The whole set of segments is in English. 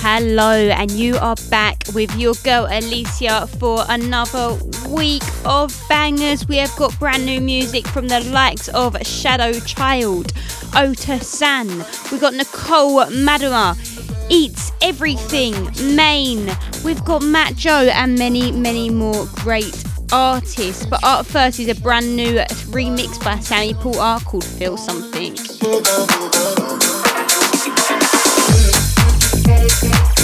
Hello, and you are back with your girl Alicia for another week of bangers. We have got brand new music from the likes of Shadow Child, Ota San, we've got Nicole Moudaber, Eats Everything, Maine, we've got Matt Joe, and many, many more great artists. But up first is a brand new remix by Sammy Paul called Feel Something. take.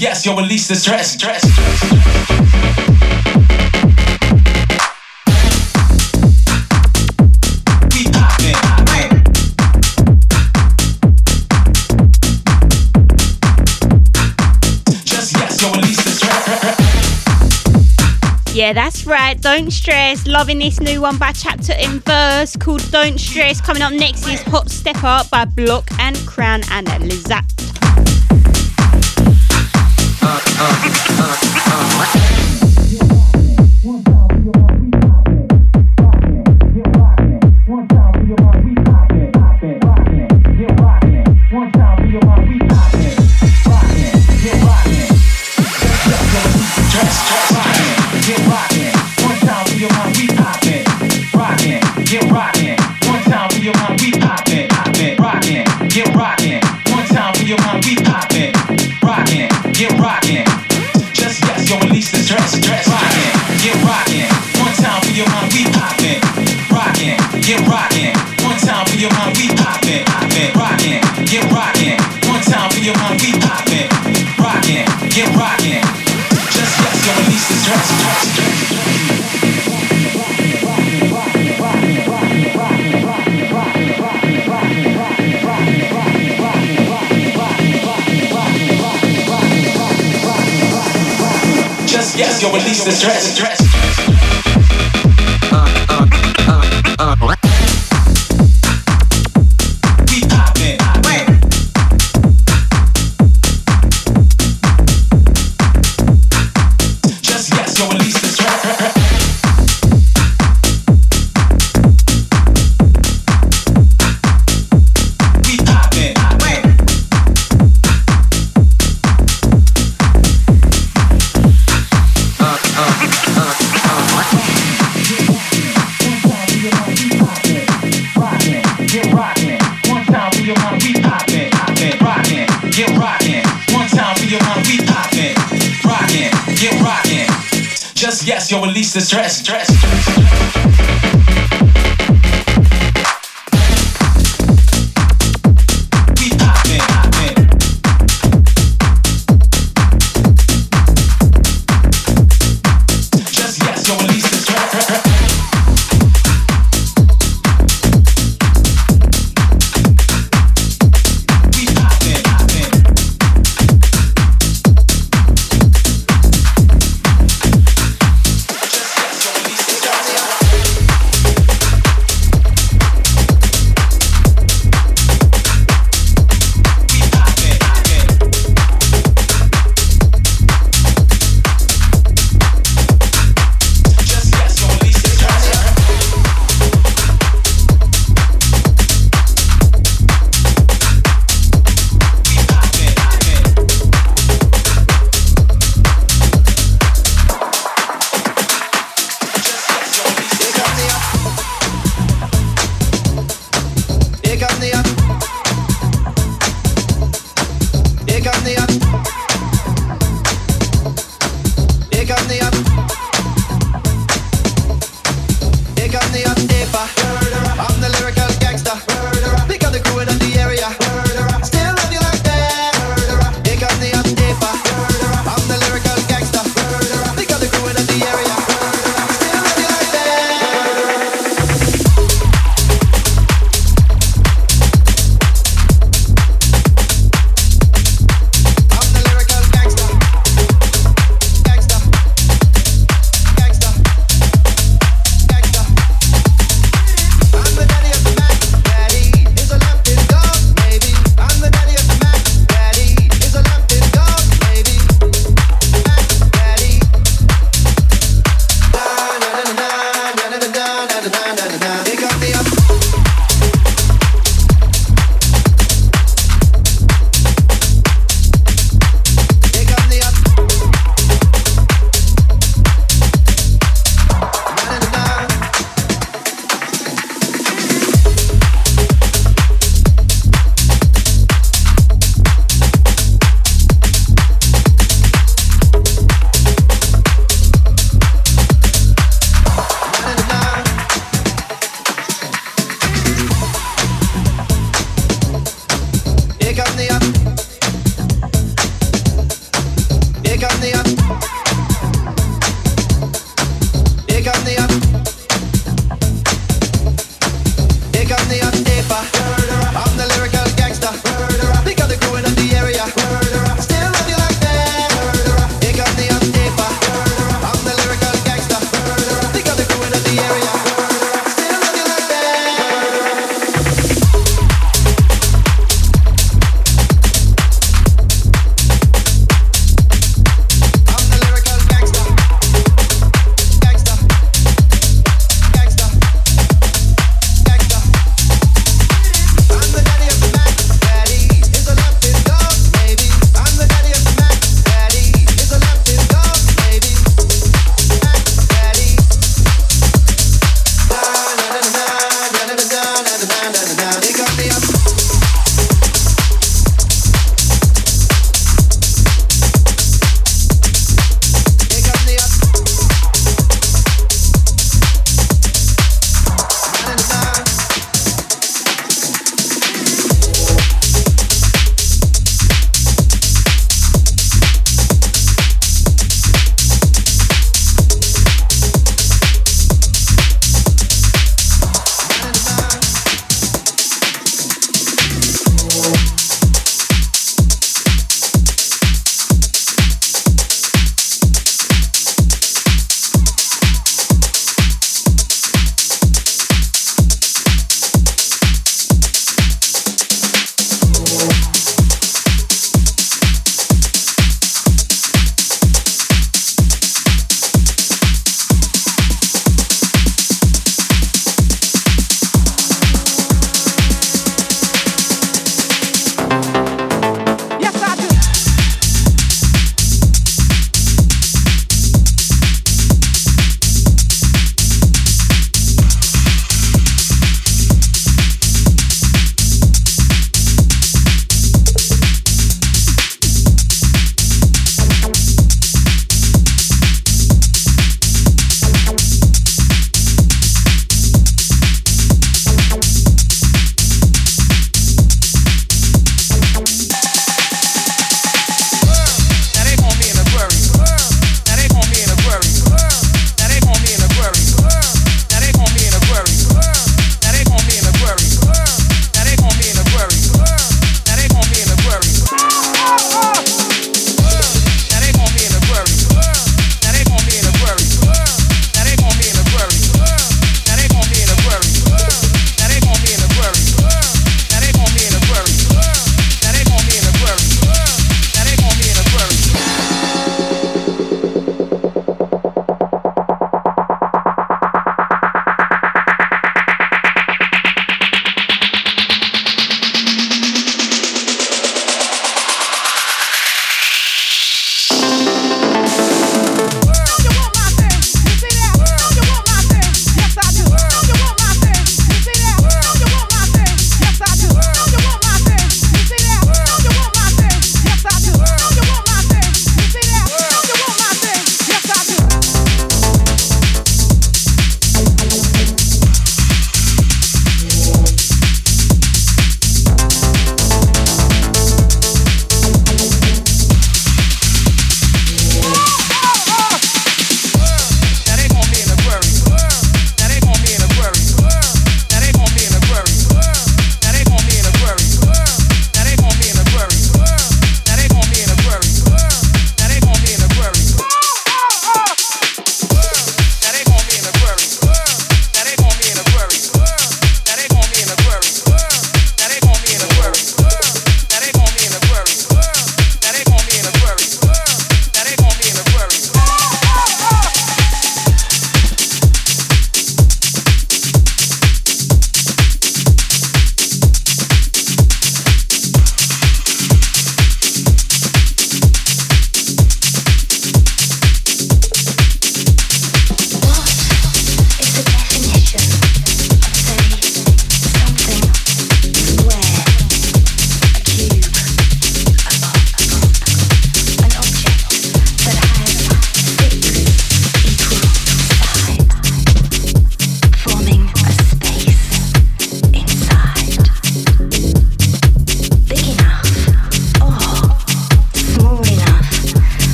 The stress, stress, stress. Yeah, that's right. Don't stress. Loving this new one by Chapter and Verse called Don't Stress. Coming up next is Hot Step Up by Block and Crown and Lizette. Yes, yo, release the stress. Stress. Stress.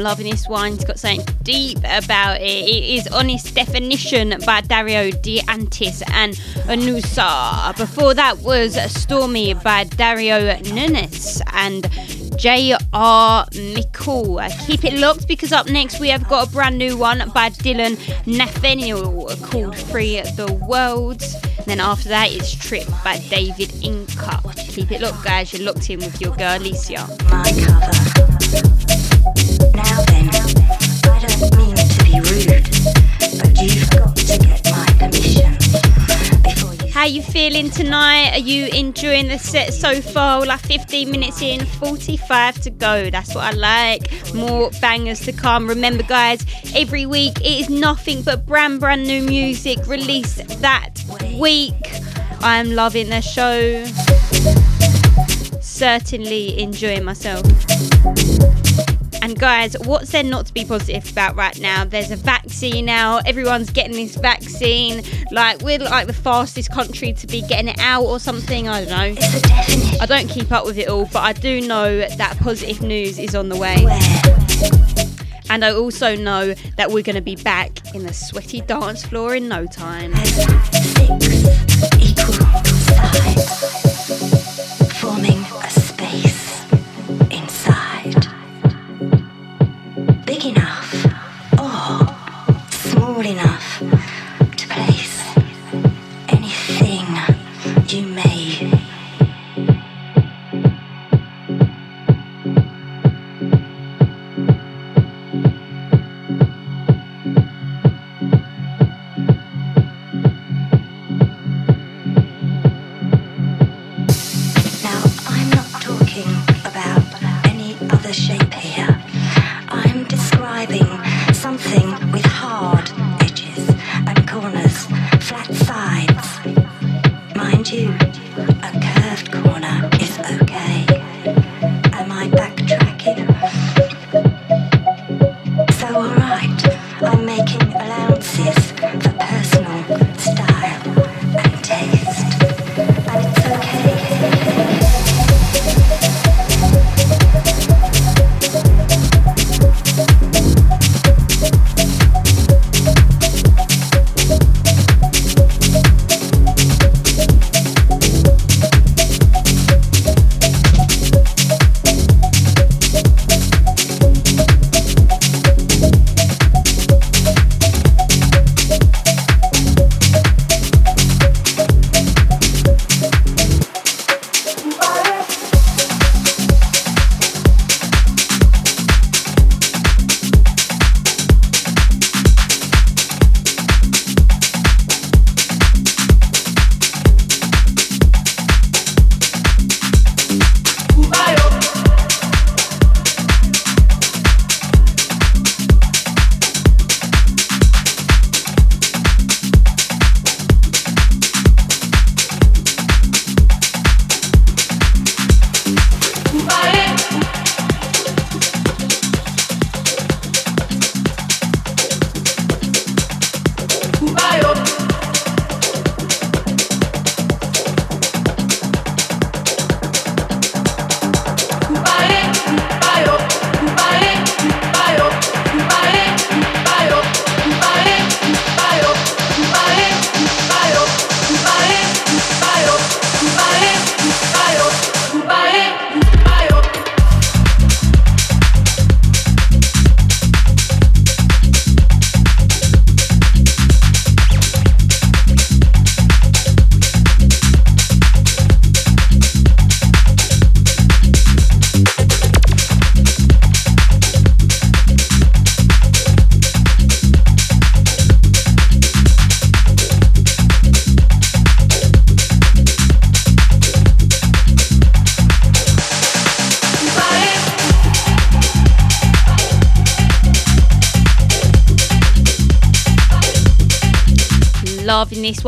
Loving this one. It's got something deep about it. It is Honest Definition by Dario D'Attis and Anusa. Before that was Stormy by Dario Nunes and J.R. Mickle. Keep it locked because up next we have got a brand new one by Dylan Nathaniel called Free the World. And then after that it's Trip by David Inca. Keep it locked, guys. You're locked in with your girl Alicia. My cover. How you feeling tonight? Are you enjoying the set so far? We're Like 15 minutes in, 45 to go. That's what I like. More bangers to come. Remember, guys, every week it is nothing but brand brand new music released that week. I'm loving the show. Certainly enjoying myself. And guys, what's there not to be positive about right now? There's a vaccine now. Everyone's getting this vaccine. Like we're like the fastest country to be getting it out or something. I don't know. It's a definite I don't keep up with it all, but I do know that positive news is on the way. And I also know that we're going to be back in the sweaty dance floor in no time. Other shape here.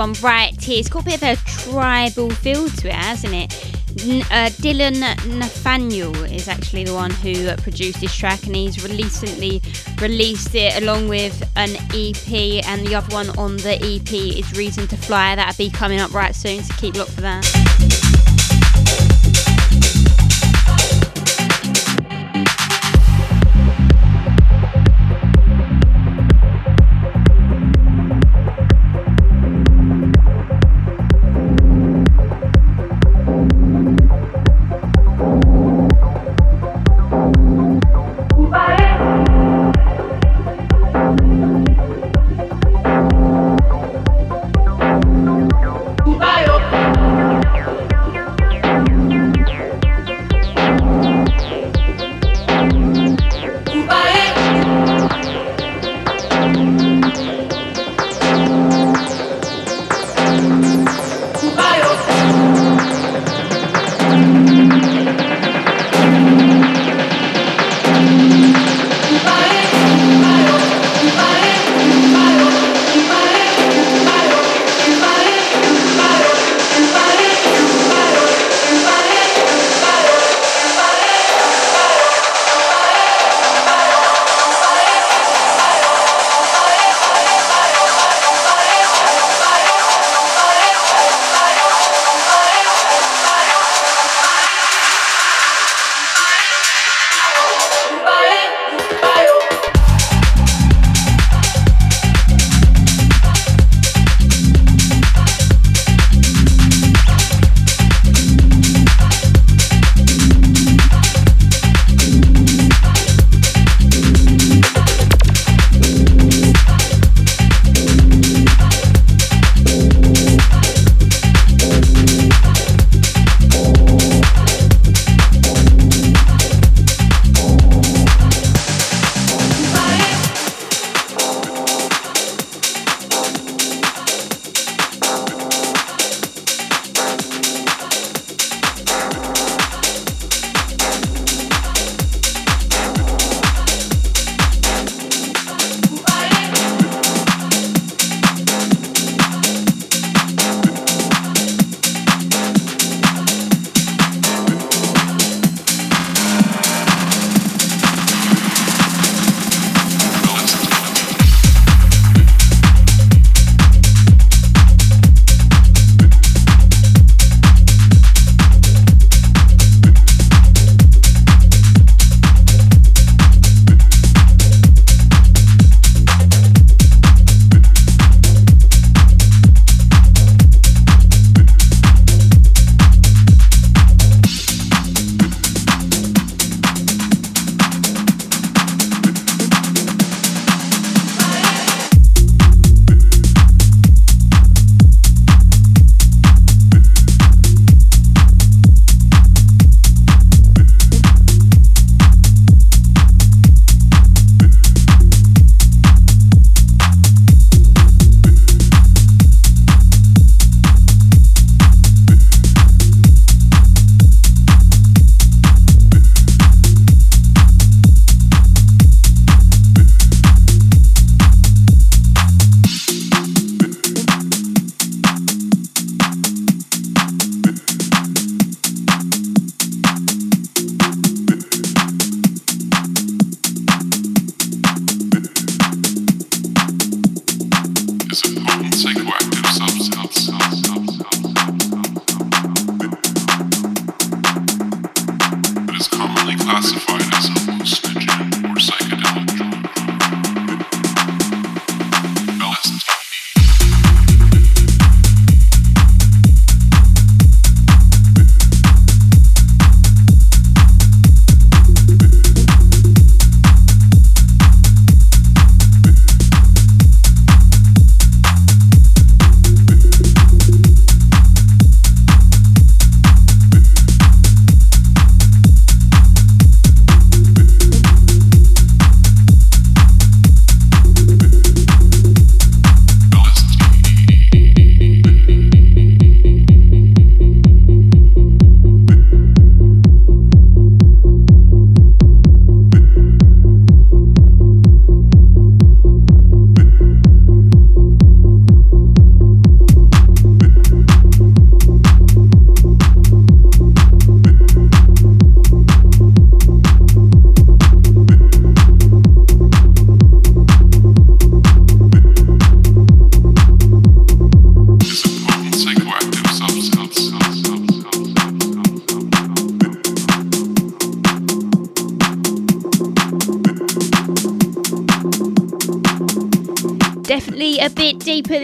One right here. It's got a bit of a tribal feel to it, hasn't it? N- uh, Dylan Nathaniel is actually the one who produced this track, and he's recently released it along with an EP, and the other one on the EP is Reason to Fly. That'll be coming up right soon, so keep look for that.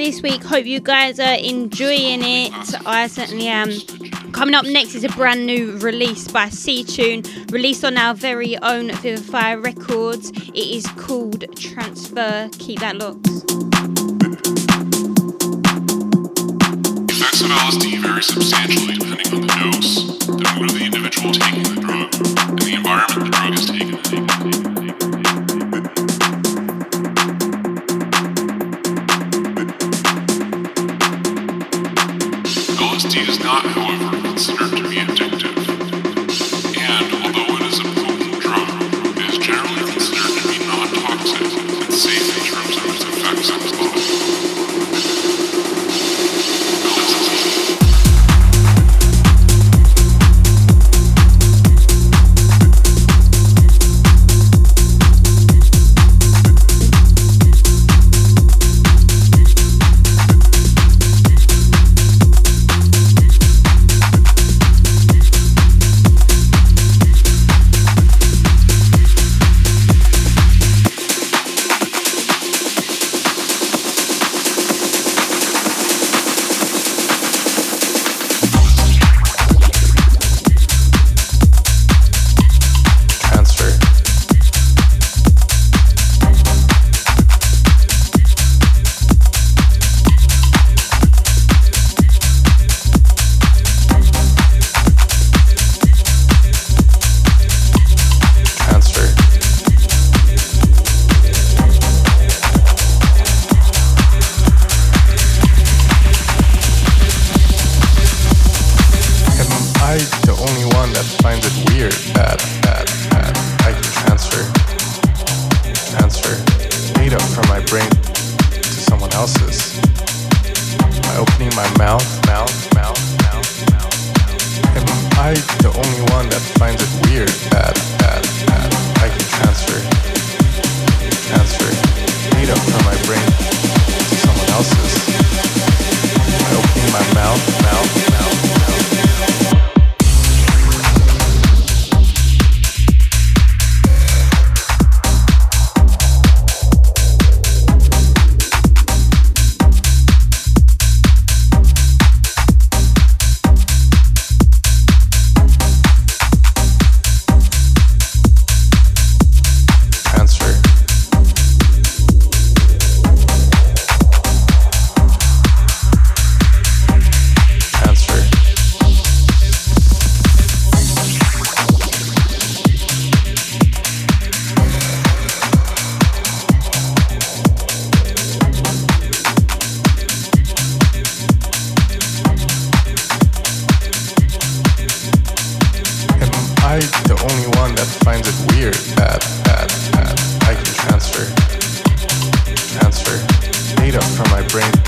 This week. Hope you guys are enjoying it. I certainly am. Coming up next is a brand new release by C Tune, released on our very own Vivify Records. It is called Transfer. Keep that locked. Effects LSD vary substantially depending on the dose, the mood of the individual taking the drug, and the environment the drug is taken in. Not, however, spring.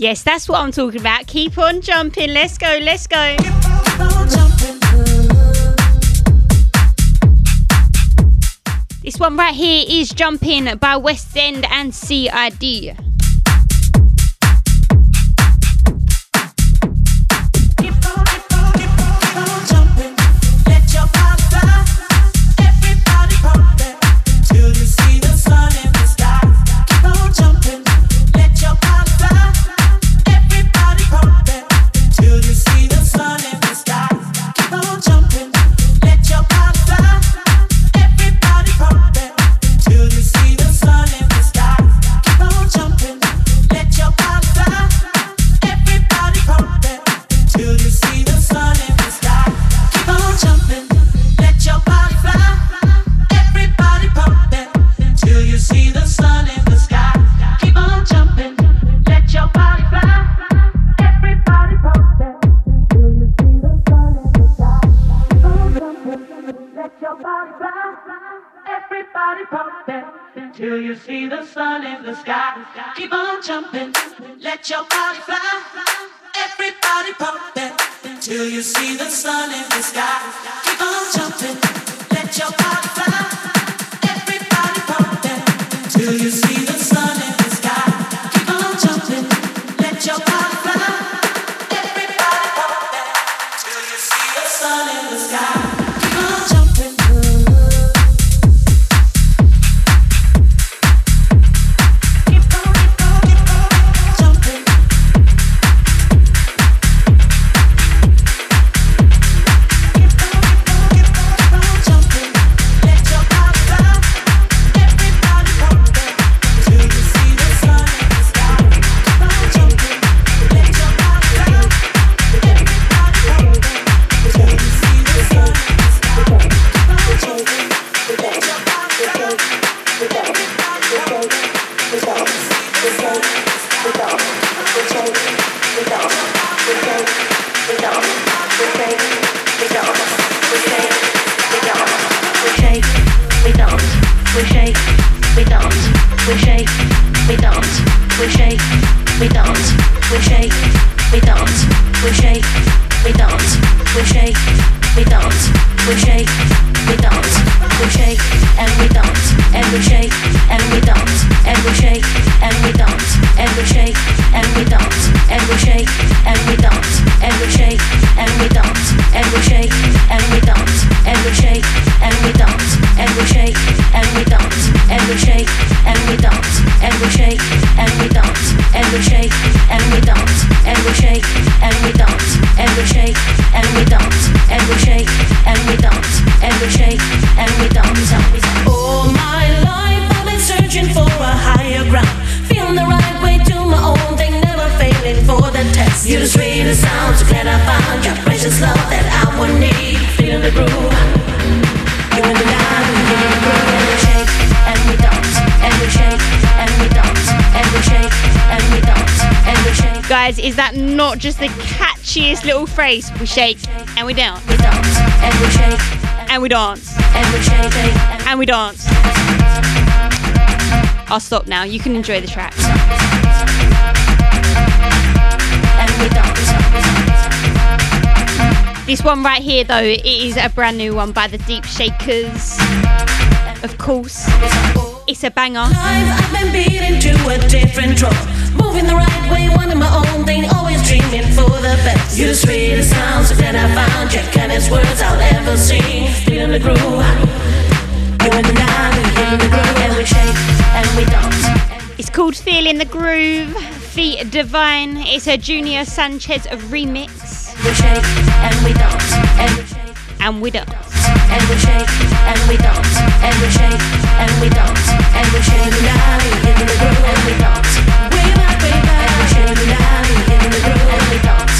Yes, that's what I'm talking about. Keep on jumping. Let's go, let's go. This one right here is Jumping by West End and CID. we shake, and we dance. We dance, and we shake, and we dance, and we shake, and we dance. I'll stop now. You can enjoy the track. This one right here, though, it is a brand new one by the Deep Shakers of course. It's a banger. I've been beaten to a different drop. Moving the right way, one of my own thing, always dreaming for the best. You're the sweetest sounds that I found, your kindest words I'll ever see. Feeling the groove. You and I, we feel the groove, and we shake and we dance. It's called Feeling the Groove, Feet Divine. It's a Junior Sanchez remix. We shake and we dance, and we, and we dance and we shake and we don't. and we shake and we don't. and we shake and we in the groove and we dance. Way back, way back. And we shake now in the groove and we dance.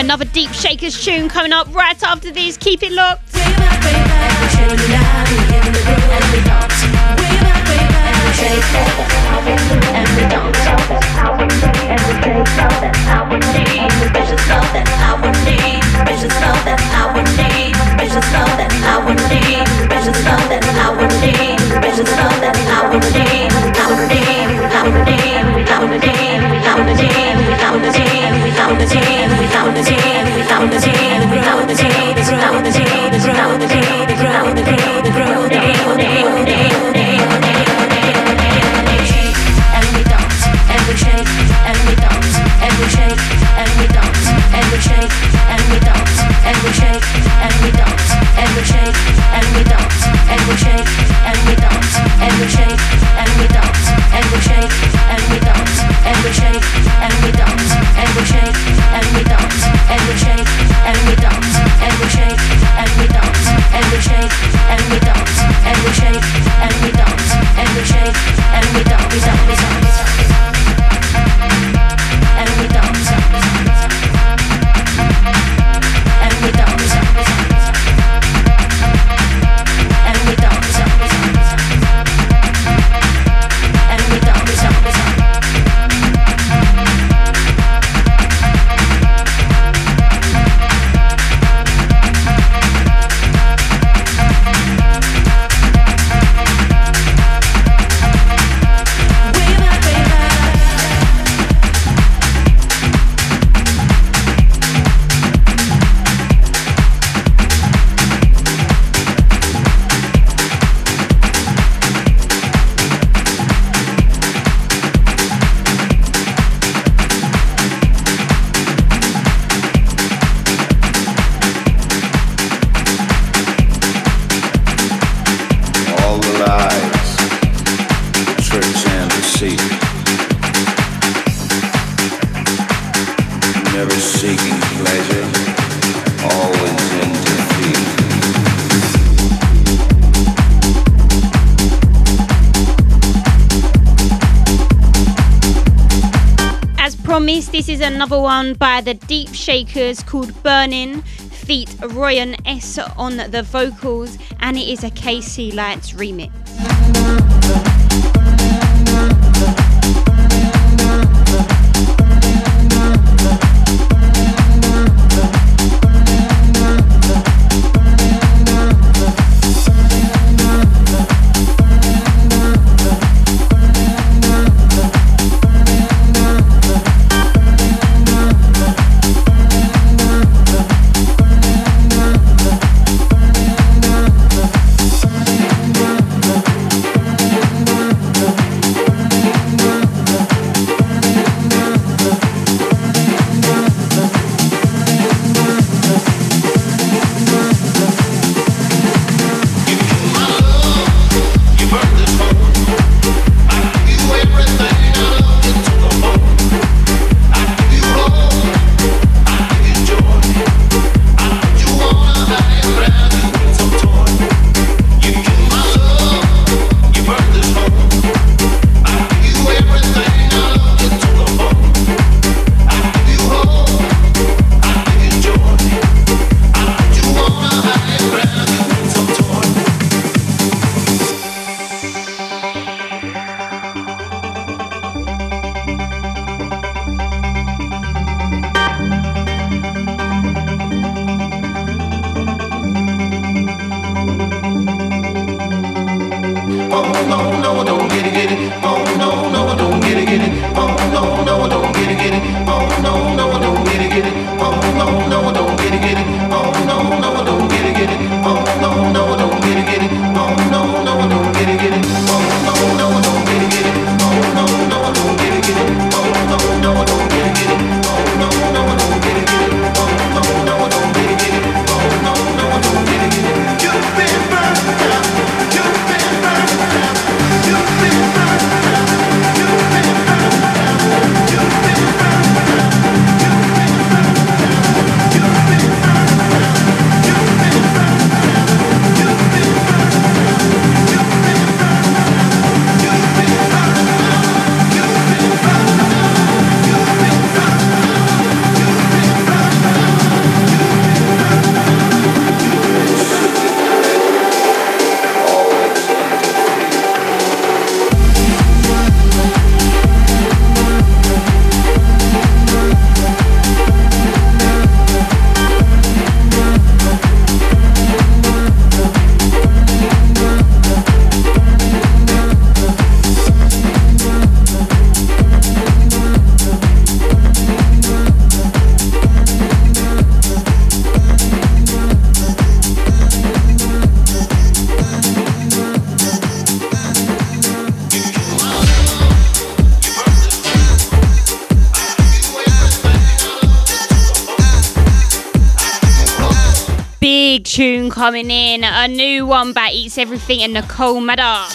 Another deep shakers tune coming up right after these. Keep it locked. And we shake now in the groove and we dance. Way. And we shake and we dance. And we shake. That's we need. Bitches know we need precious love that I would need, precious love that I would need, precious love that I would need. Another one by the Deep Shakers called Burning, feat Royan S on the vocals, and it is a KC Lights remix. Coming in. A new one by Eats Everything and Nicole Moudaber.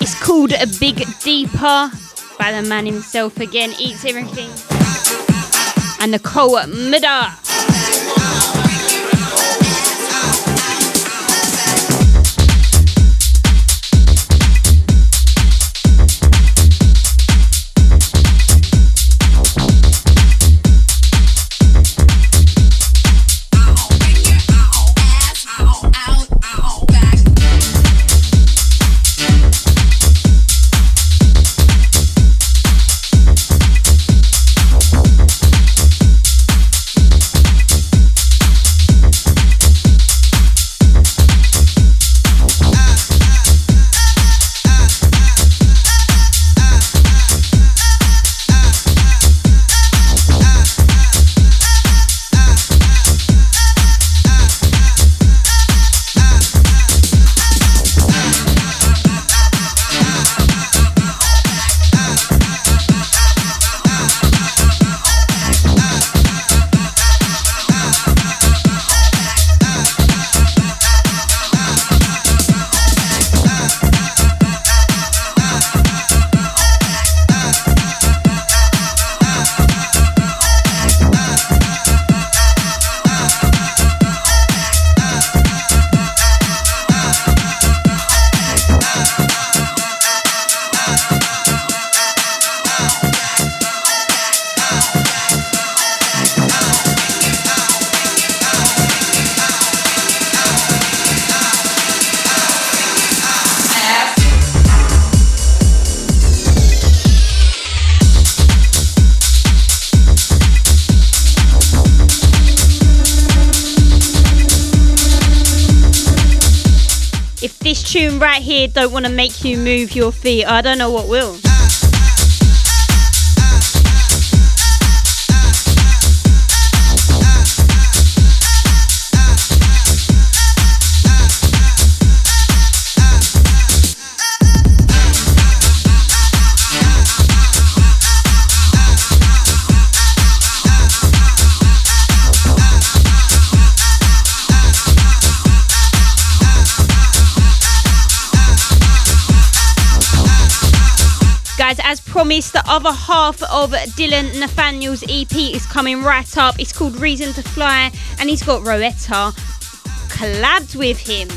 It's called A Big Deeper by the man himself again. Eats Everything. And Nicole Moudaber. Don't want to make you move your feet, I don't know what will. Promised, the other half of Dylan Nathaniel's EP is coming right up. It's called Reason to Fly, and he's got Roetta collabed with him.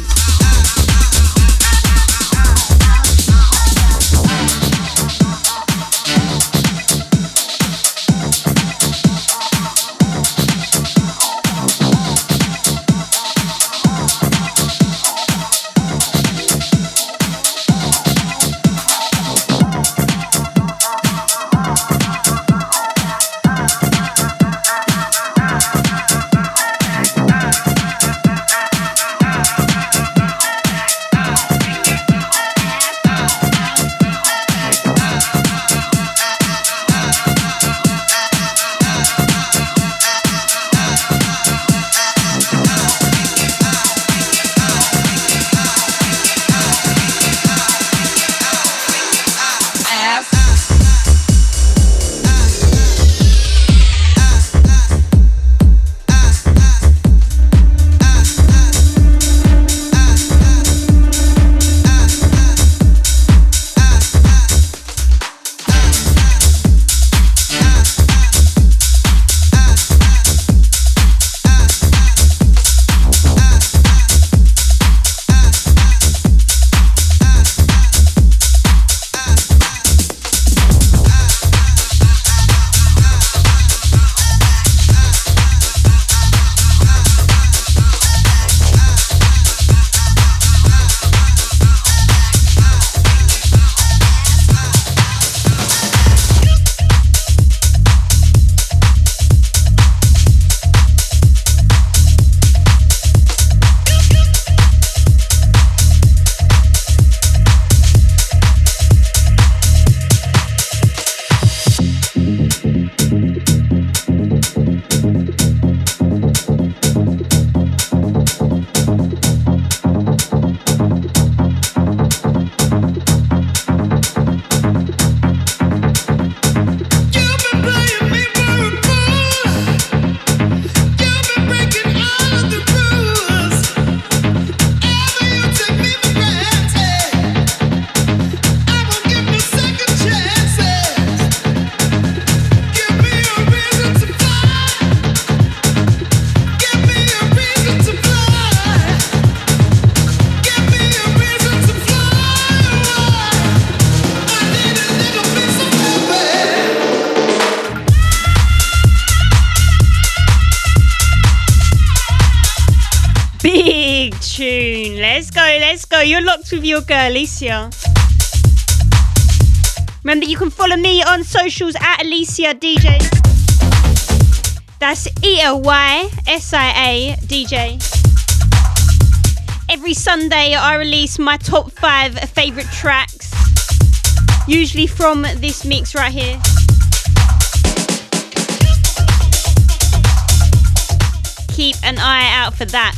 You're locked with your girl, Elysia. Remember, you can follow me on socials at Elysia DJ. That's E L Y S I A DJ. Every Sunday, I release my top five favorite tracks, usually from this mix right here. Keep an eye out for that.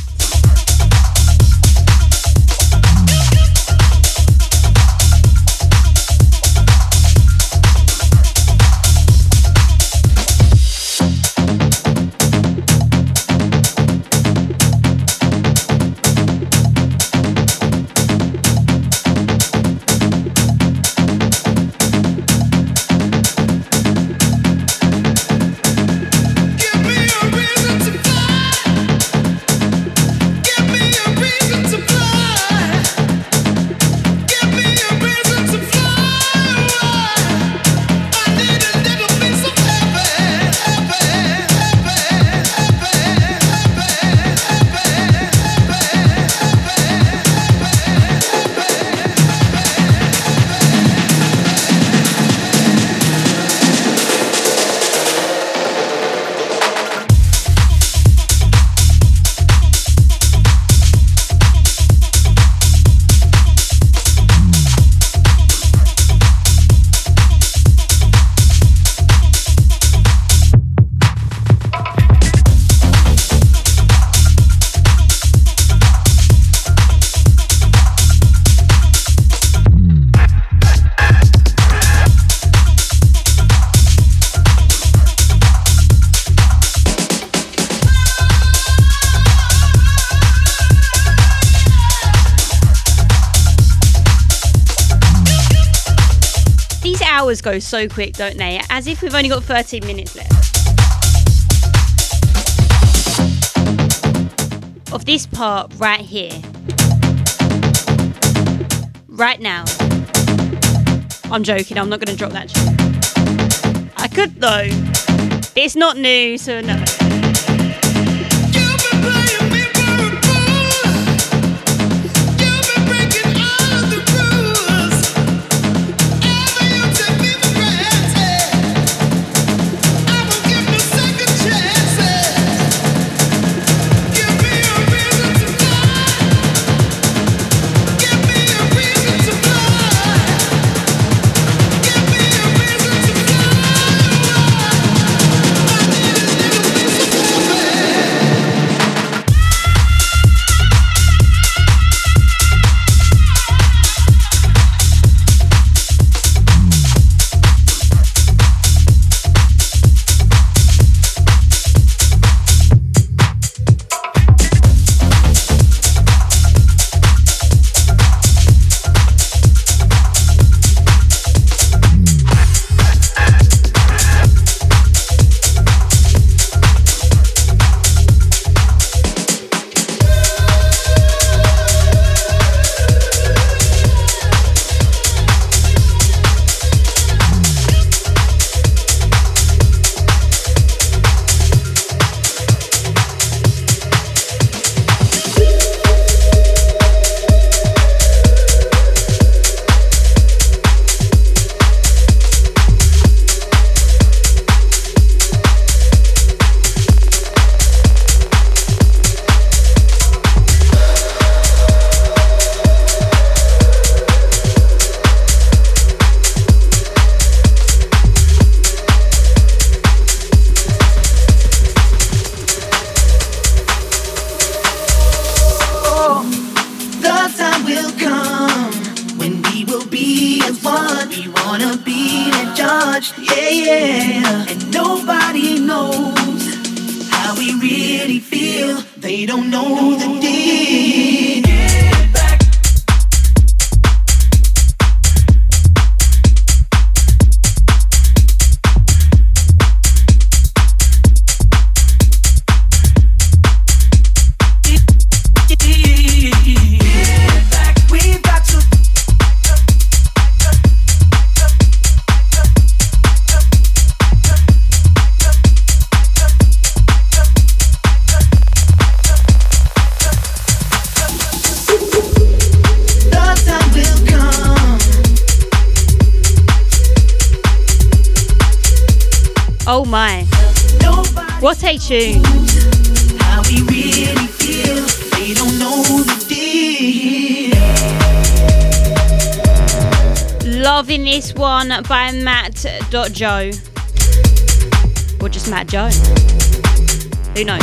Go so quick, don't they? As if we've only got 13 minutes left. Of this part right here. Right now. I'm joking, I'm not going to drop that. I could though. It's not new, so no. What a tune. How we really feel. They don't know the deal. Loving this one by Matt.Joe. Or just Matt Joe. Who knows?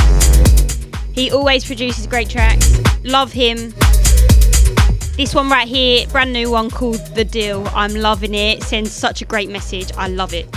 He always produces great tracks. Love him. This one right here, brand new one called The Deal. I'm loving it. Sends such a great message. I love it.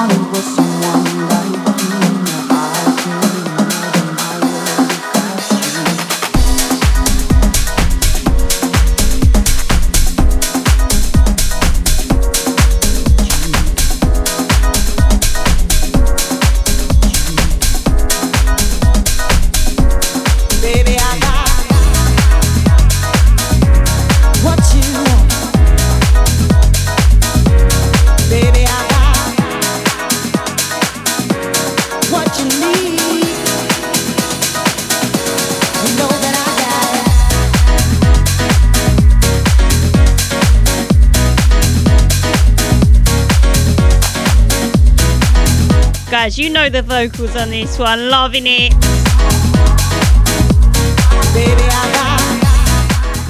all it You know the vocals on this one. Loving it.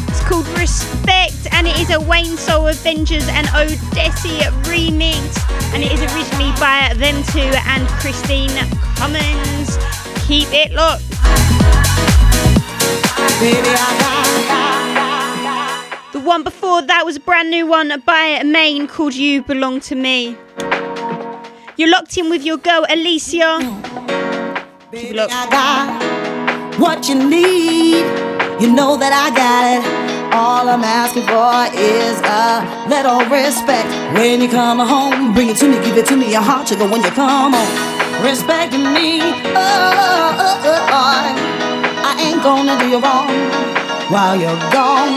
It's called Respect and it is a Wayne Soul Avengers and Odessi remix. And it is originally by them two and Christine Cummins. Keep it locked. The one before that was a brand new one by Maine called You Belong to Me. You're locked in with your girl Elysia. Locked. I got what you need. You know that I got it. All I'm asking for is a little respect. When you come home, bring it to me, give it to me, your heart sugar when you come home. Respecting me, oh, oh, oh, oh. I ain't gonna do you wrong while you're gone.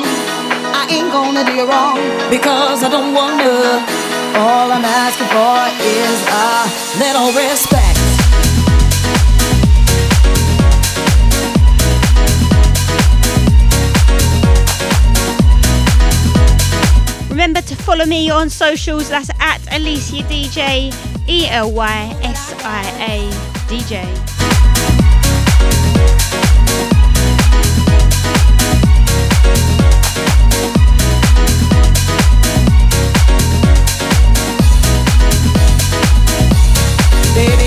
I ain't gonna do you wrong because I don't wanna. All I'm asking for is a little respect. Remember to follow me on socials. That's at Elysia DJ, E L Y S I A DJ. Baby.